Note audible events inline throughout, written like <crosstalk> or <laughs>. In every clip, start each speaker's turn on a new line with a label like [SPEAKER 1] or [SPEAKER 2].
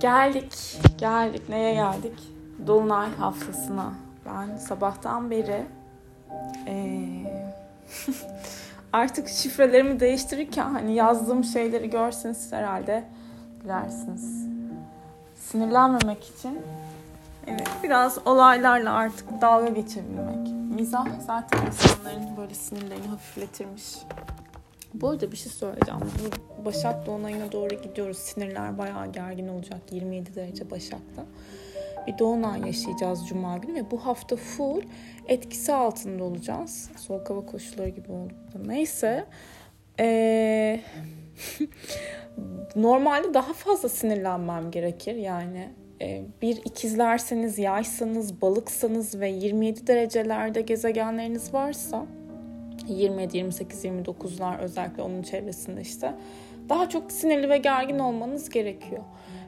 [SPEAKER 1] Geldik, geldik. Neye geldik? Dolunay haftasına. Ben sabahtan beri ee, <laughs> artık şifrelerimi değiştirirken hani yazdığım şeyleri görseniz herhalde gülersiniz. Sinirlenmemek için evet biraz olaylarla artık dalga geçebilmek. Mizah zaten insanların böyle sinirlerini hafifletirmiş. Bu arada bir şey söyleyeceğim. Başak Dolunay'ına doğru gidiyoruz. Sinirler bayağı gergin olacak. 27 derece Başak'ta. Bir Dolunay yaşayacağız Cuma günü ve bu hafta full etkisi altında olacağız. Soğuk hava koşulları gibi oldu. Neyse. Ee, <laughs> normalde daha fazla sinirlenmem gerekir. Yani bir ikizlerseniz, yaysanız, balıksanız ve 27 derecelerde gezegenleriniz varsa 27, 28, 29'lar özellikle onun çevresinde işte daha çok sinirli ve gergin olmanız gerekiyor.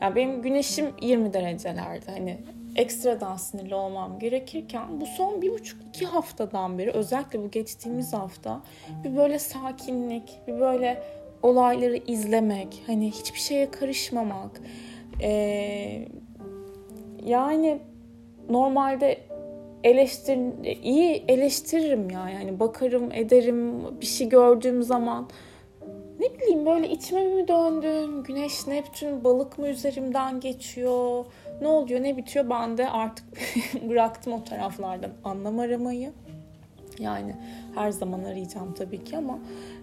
[SPEAKER 1] Yani benim güneşim 20 derecelerde hani ekstradan sinirli olmam gerekirken bu son bir buçuk iki haftadan beri özellikle bu geçtiğimiz hafta bir böyle sakinlik, bir böyle olayları izlemek, hani hiçbir şeye karışmamak. Ee, yani normalde eleştir iyi eleştiririm ya yani bakarım ederim bir şey gördüğüm zaman ne bileyim böyle içime mi döndüm güneş neptün balık mı üzerimden geçiyor ne oluyor ne bitiyor ben de artık <laughs> bıraktım o taraflardan anlam aramayı yani her zaman arayacağım tabii ki ama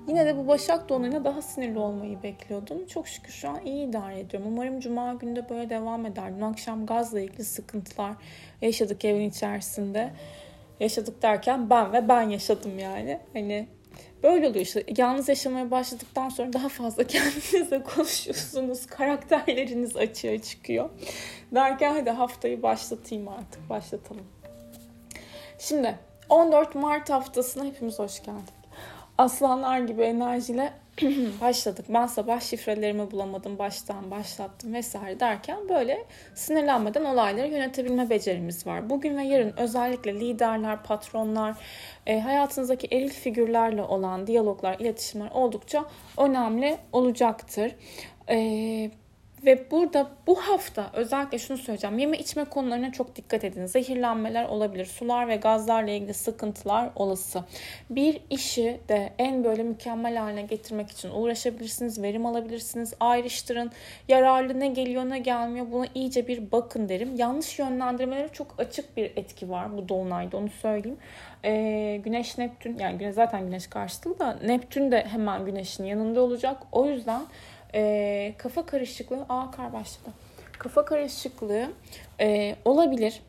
[SPEAKER 1] yine de bu Başak Dolunay'ına daha sinirli olmayı bekliyordum. Çok şükür şu an iyi idare ediyorum. Umarım Cuma günü de böyle devam eder. Dün akşam gazla ilgili sıkıntılar yaşadık evin içerisinde. Yaşadık derken ben ve ben yaşadım yani. Hani böyle oluyor işte. Yalnız yaşamaya başladıktan sonra daha fazla <laughs> kendinizle konuşuyorsunuz. Karakterleriniz açığa çıkıyor. Derken hadi haftayı başlatayım artık. Başlatalım. Şimdi 14 Mart haftasına hepimiz hoş geldik. Aslanlar gibi enerjiyle <clears throat> başladık. Ben sabah şifrelerimi bulamadım, baştan başlattım vesaire derken böyle sinirlenmeden olayları yönetebilme becerimiz var. Bugün ve yarın özellikle liderler, patronlar, e, hayatınızdaki eril figürlerle olan diyaloglar, iletişimler oldukça önemli olacaktır. E, ve burada bu hafta özellikle şunu söyleyeceğim. Yeme içme konularına çok dikkat edin. Zehirlenmeler olabilir. Sular ve gazlarla ilgili sıkıntılar olası. Bir işi de en böyle mükemmel haline getirmek için uğraşabilirsiniz. Verim alabilirsiniz. Ayrıştırın. Yararlı ne geliyor ne gelmiyor. Buna iyice bir bakın derim. Yanlış yönlendirmelere çok açık bir etki var bu dolunayda onu söyleyeyim. Ee, güneş Neptün yani zaten güneş karşıtı da Neptün de hemen güneşin yanında olacak. O yüzden e, kafa karışıklığı, aa kar başladı. Kafa karışıklığı e, olabilir.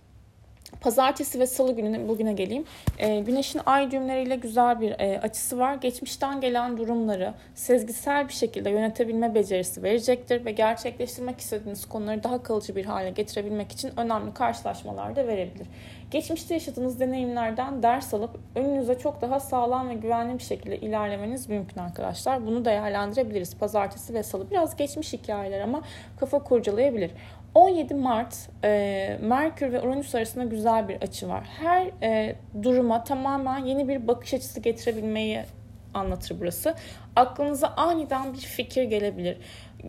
[SPEAKER 1] Pazartesi ve salı gününe bugüne geleyim. E, güneşin ay düğümleriyle güzel bir e, açısı var. Geçmişten gelen durumları sezgisel bir şekilde yönetebilme becerisi verecektir ve gerçekleştirmek istediğiniz konuları daha kalıcı bir hale getirebilmek için önemli karşılaşmalar da verebilir. Geçmişte yaşadığınız deneyimlerden ders alıp önünüze çok daha sağlam ve güvenli bir şekilde ilerlemeniz mümkün arkadaşlar. Bunu değerlendirebiliriz pazartesi ve salı. Biraz geçmiş hikayeler ama kafa kurcalayabilir. 17 Mart e, Merkür ve Uranüs arasında güzel bir açı var. Her e, duruma tamamen yeni bir bakış açısı getirebilmeyi anlatır burası. Aklınıza aniden bir fikir gelebilir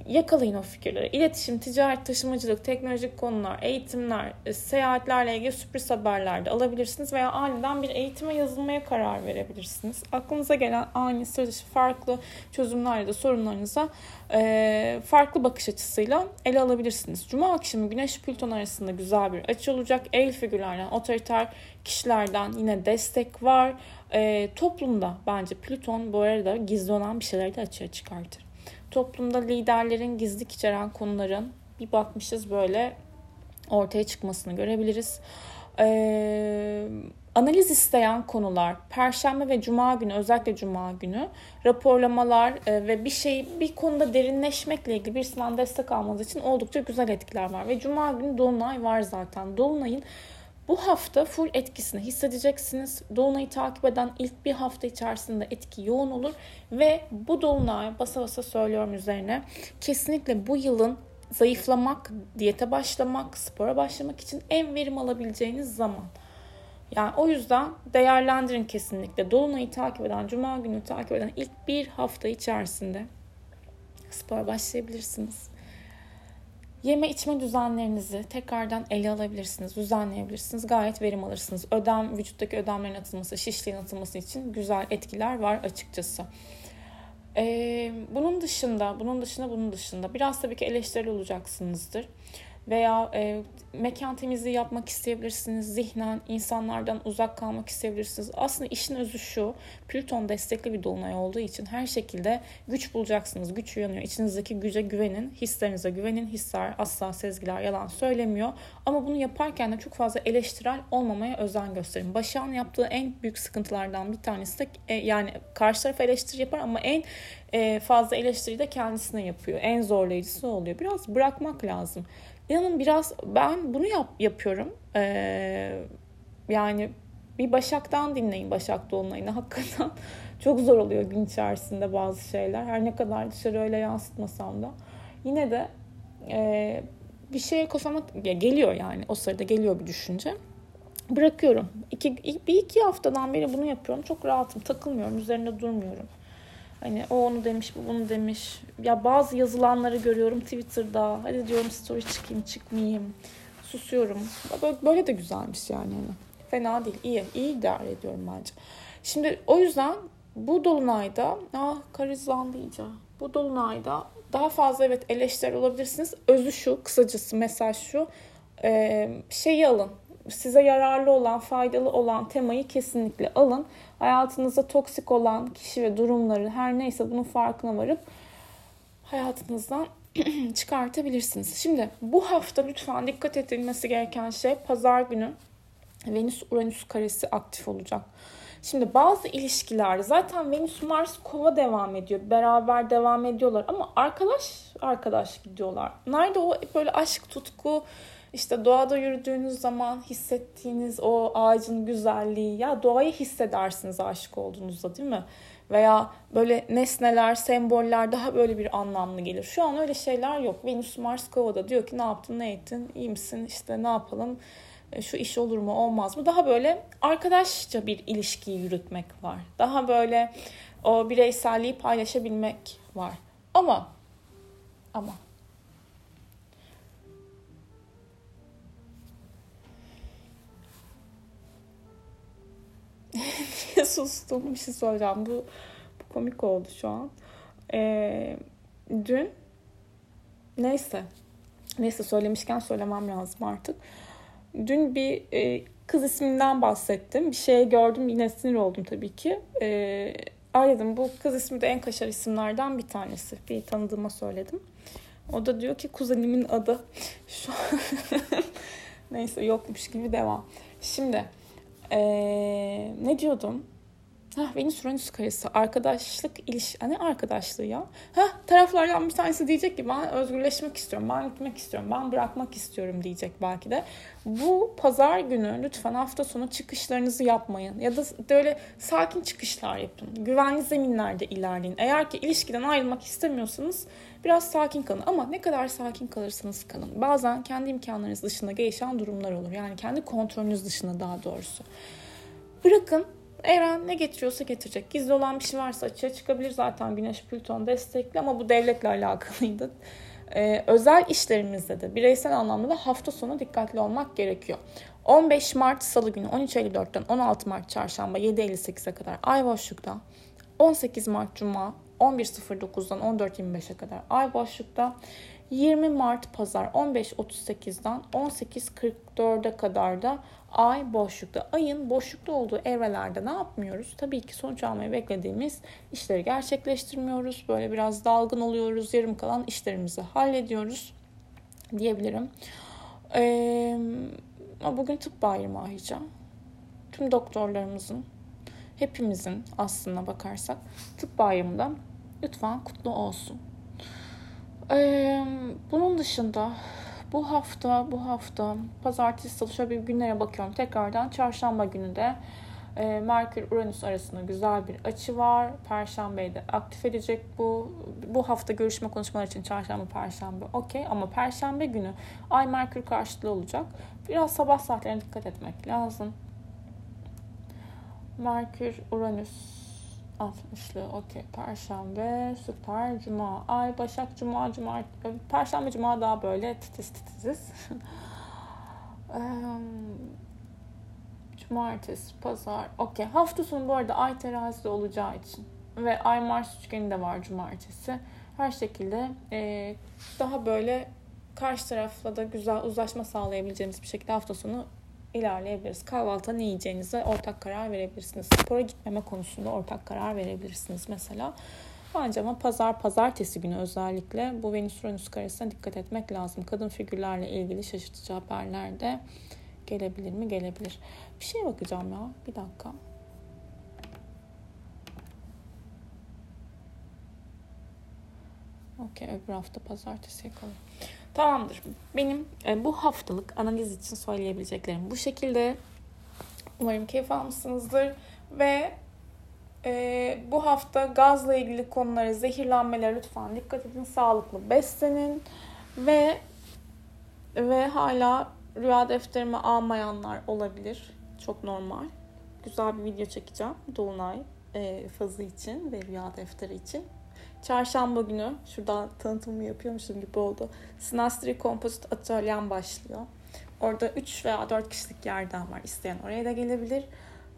[SPEAKER 1] yakalayın o fikirleri. İletişim, ticaret, taşımacılık, teknolojik konular, eğitimler, e, seyahatlerle ilgili sürpriz haberler de alabilirsiniz veya aniden bir eğitime yazılmaya karar verebilirsiniz. Aklınıza gelen ani, sıra dışı, farklı çözümlerle de sorunlarınıza e, farklı bakış açısıyla ele alabilirsiniz. Cuma akşamı Güneş Plüton arasında güzel bir açı olacak. El figürlerden, otoriter kişilerden yine destek var. E, toplumda bence Plüton bu arada gizli olan bir şeyleri de açığa çıkartır toplumda liderlerin gizli içeren konuların bir bakmışız böyle ortaya çıkmasını görebiliriz. Ee, analiz isteyen konular Perşembe ve Cuma günü özellikle Cuma günü raporlamalar e, ve bir şey bir konuda derinleşmekle ilgili birisinden destek almanız için oldukça güzel etkiler var ve Cuma günü Dolunay var zaten. Dolunay'ın bu hafta full etkisini hissedeceksiniz. Dolunay'ı takip eden ilk bir hafta içerisinde etki yoğun olur ve bu dolunay basa basa söylüyorum üzerine kesinlikle bu yılın zayıflamak, diyete başlamak, spora başlamak için en verim alabileceğiniz zaman. Yani o yüzden değerlendirin kesinlikle. Dolunay'ı takip eden, Cuma günü takip eden ilk bir hafta içerisinde spora başlayabilirsiniz. Yeme içme düzenlerinizi tekrardan ele alabilirsiniz, düzenleyebilirsiniz. Gayet verim alırsınız. Ödem, vücuttaki ödemlerin atılması, şişliğin atılması için güzel etkiler var açıkçası. Ee, bunun dışında, bunun dışında, bunun dışında biraz tabii ki eleştirili olacaksınızdır veya e, mekan temizliği yapmak isteyebilirsiniz. Zihnen insanlardan uzak kalmak isteyebilirsiniz. Aslında işin özü şu. Plüton destekli bir dolunay olduğu için her şekilde güç bulacaksınız. Güç uyanıyor. İçinizdeki güce güvenin. Hislerinize güvenin. Hisler asla sezgiler yalan söylemiyor. Ama bunu yaparken de çok fazla eleştirel olmamaya özen gösterin. Başak'ın yaptığı en büyük sıkıntılardan bir tanesi de e, yani karşı taraf eleştiri yapar ama en e, fazla eleştiri de kendisine yapıyor. En zorlayıcısı oluyor. Biraz bırakmak lazım. İnanın biraz ben bunu yap, yapıyorum. Ee, yani bir Başak'tan dinleyin Başak Dolunay'ını. <laughs> Hakikaten çok zor oluyor gün içerisinde bazı şeyler. Her ne kadar dışarı öyle yansıtmasam da. Yine de e, bir şeye kafama geliyor yani. O sırada geliyor bir düşünce. Bırakıyorum. İki, bir iki haftadan beri bunu yapıyorum. Çok rahatım. Takılmıyorum. Üzerinde durmuyorum. Hani o onu demiş, bu bunu demiş. Ya bazı yazılanları görüyorum Twitter'da. Hadi diyorum story çıkayım, çıkmayayım. Susuyorum. Böyle, de güzelmiş yani. Hani. Fena değil, iyi. İyi idare ediyorum bence. Şimdi o yüzden bu dolunayda, ah karizlandı iyice. Bu dolunayda daha fazla evet eleştiri olabilirsiniz. Özü şu, kısacası mesaj şu. Şeyi alın, size yararlı olan, faydalı olan temayı kesinlikle alın. Hayatınızda toksik olan kişi ve durumları her neyse bunun farkına varıp hayatınızdan <clears throat> çıkartabilirsiniz. Şimdi bu hafta lütfen dikkat edilmesi gereken şey pazar günü Venüs Uranüs karesi aktif olacak. Şimdi bazı ilişkiler zaten Venüs Mars kova devam ediyor. Beraber devam ediyorlar ama arkadaş arkadaş gidiyorlar. Nerede o böyle aşk tutku işte doğada yürüdüğünüz zaman hissettiğiniz o ağacın güzelliği ya doğayı hissedersiniz aşık olduğunuzda değil mi? Veya böyle nesneler, semboller daha böyle bir anlamlı gelir. Şu an öyle şeyler yok. Venüs Mars Kova'da diyor ki ne yaptın, ne ettin, iyi misin, işte ne yapalım, e, şu iş olur mu, olmaz mı? Daha böyle arkadaşça bir ilişkiyi yürütmek var. Daha böyle o bireyselliği paylaşabilmek var. Ama ama <laughs> sustum? Bir şey söyleyeceğim. Bu, bu komik oldu şu an. Ee, dün neyse neyse söylemişken söylemem lazım artık. Dün bir e, kız isminden bahsettim. Bir şey gördüm yine sinir oldum tabii ki. E, ay dedim bu kız ismi de en kaşar isimlerden bir tanesi. Bir tanıdığıma söyledim. O da diyor ki kuzenimin adı. <laughs> Şu <laughs> Neyse yokmuş gibi devam. Şimdi ee, ne diyordum? Hah, Venüs Uranüs karesi arkadaşlık iliş ne arkadaşlığı ya? Hah, taraflardan bir tanesi diyecek ki ben özgürleşmek istiyorum, ben gitmek istiyorum, ben bırakmak istiyorum diyecek belki de. Bu pazar günü lütfen hafta sonu çıkışlarınızı yapmayın ya da böyle sakin çıkışlar yapın. Güvenli zeminlerde ilerleyin. Eğer ki ilişkiden ayrılmak istemiyorsanız biraz sakin kalın ama ne kadar sakin kalırsanız kalın. Bazen kendi imkanlarınız dışında gelişen durumlar olur. Yani kendi kontrolünüz dışında daha doğrusu. Bırakın Evren ne getiriyorsa getirecek. Gizli olan bir şey varsa açığa çıkabilir zaten Güneş Plüton destekli ama bu devletle alakalıydı. Ee, özel işlerimizde de bireysel anlamda da hafta sonu dikkatli olmak gerekiyor. 15 Mart Salı günü 13.54'ten 16 Mart Çarşamba 7.58'e kadar ay boşlukta. 18 Mart Cuma 11.09'dan 14.25'e kadar ay boşlukta. 20 Mart Pazar 15.38'den 18.44'e kadar da ay boşlukta. Ayın boşlukta olduğu evrelerde ne yapmıyoruz? Tabii ki sonuç almayı beklediğimiz işleri gerçekleştirmiyoruz. Böyle biraz dalgın oluyoruz. Yarım kalan işlerimizi hallediyoruz diyebilirim. Ee, bugün tıp bayramı ayrıca. Tüm doktorlarımızın, hepimizin aslına bakarsak tıp bayramında lütfen kutlu olsun. Ee, bunun dışında bu hafta, bu hafta pazartesi salı şöyle bir günlere bakıyorum tekrardan. Çarşamba günü de e, Merkür Uranüs arasında güzel bir açı var. Perşembeyi de aktif edecek bu. Bu hafta görüşme konuşmalar için çarşamba, perşembe okey. Ama perşembe günü Ay Merkür karşıtlığı olacak. Biraz sabah saatlerine dikkat etmek lazım. Merkür Uranüs 60'lı okey. Perşembe süper. Cuma. Ay Başak Cuma Cuma. Perşembe Cuma daha böyle titiz titiziz. <laughs> Cumartesi, pazar. Okey. Hafta sonu bu arada ay terazide olacağı için. Ve ay Mars üçgeni de var cumartesi. Her şekilde e, daha böyle karşı tarafla da güzel uzlaşma sağlayabileceğimiz bir şekilde hafta sonu ilerleyebiliriz. Kahvaltıda ne yiyeceğinize ortak karar verebilirsiniz. Spora gitmeme konusunda ortak karar verebilirsiniz mesela. Bence ama pazar pazartesi günü özellikle bu Venüs Uranüs karesine dikkat etmek lazım. Kadın figürlerle ilgili şaşırtıcı haberler de gelebilir mi? Gelebilir. Bir şeye bakacağım ya. Bir dakika. Okey öbür hafta pazartesi yakalım. Tamamdır. Benim e, bu haftalık analiz için söyleyebileceklerim bu şekilde. Umarım keyif almışsınızdır. Ve e, bu hafta gazla ilgili konulara, zehirlenmelere lütfen dikkat edin. Sağlıklı beslenin. Ve ve hala rüya defterimi almayanlar olabilir. Çok normal. Güzel bir video çekeceğim. Dolunay e, fazı için ve rüya defteri için. Çarşamba günü şurada tanıtımımı yapıyormuşum gibi oldu. Sinastri Kompozit Atölyem başlıyor. Orada 3 veya 4 kişilik yerden var. İsteyen oraya da gelebilir.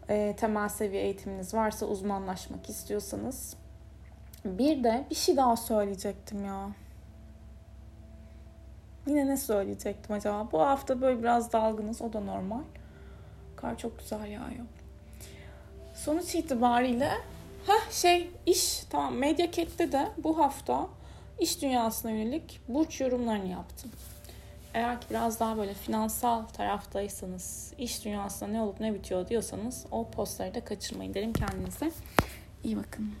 [SPEAKER 1] E, temel seviye eğitiminiz varsa uzmanlaşmak istiyorsanız. Bir de bir şey daha söyleyecektim ya. Yine ne söyleyecektim acaba? Bu hafta böyle biraz dalgınız. O da normal. Kar çok güzel yağıyor. Sonuç itibariyle ha şey iş tamam Media Cat'te de bu hafta iş dünyasına yönelik burç yorumlarını yaptım. Eğer ki biraz daha böyle finansal taraftaysanız, iş dünyasında ne olup ne bitiyor diyorsanız o postları da kaçırmayın derim kendinize. İyi bakın.